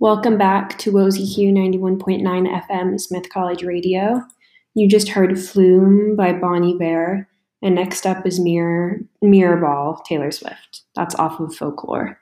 Welcome back to WOZQ 91.9 FM Smith College Radio. You just heard Flume by Bon Iver, and next up is Mirror, Mirror Ball, Taylor Swift. That's off of Folklore.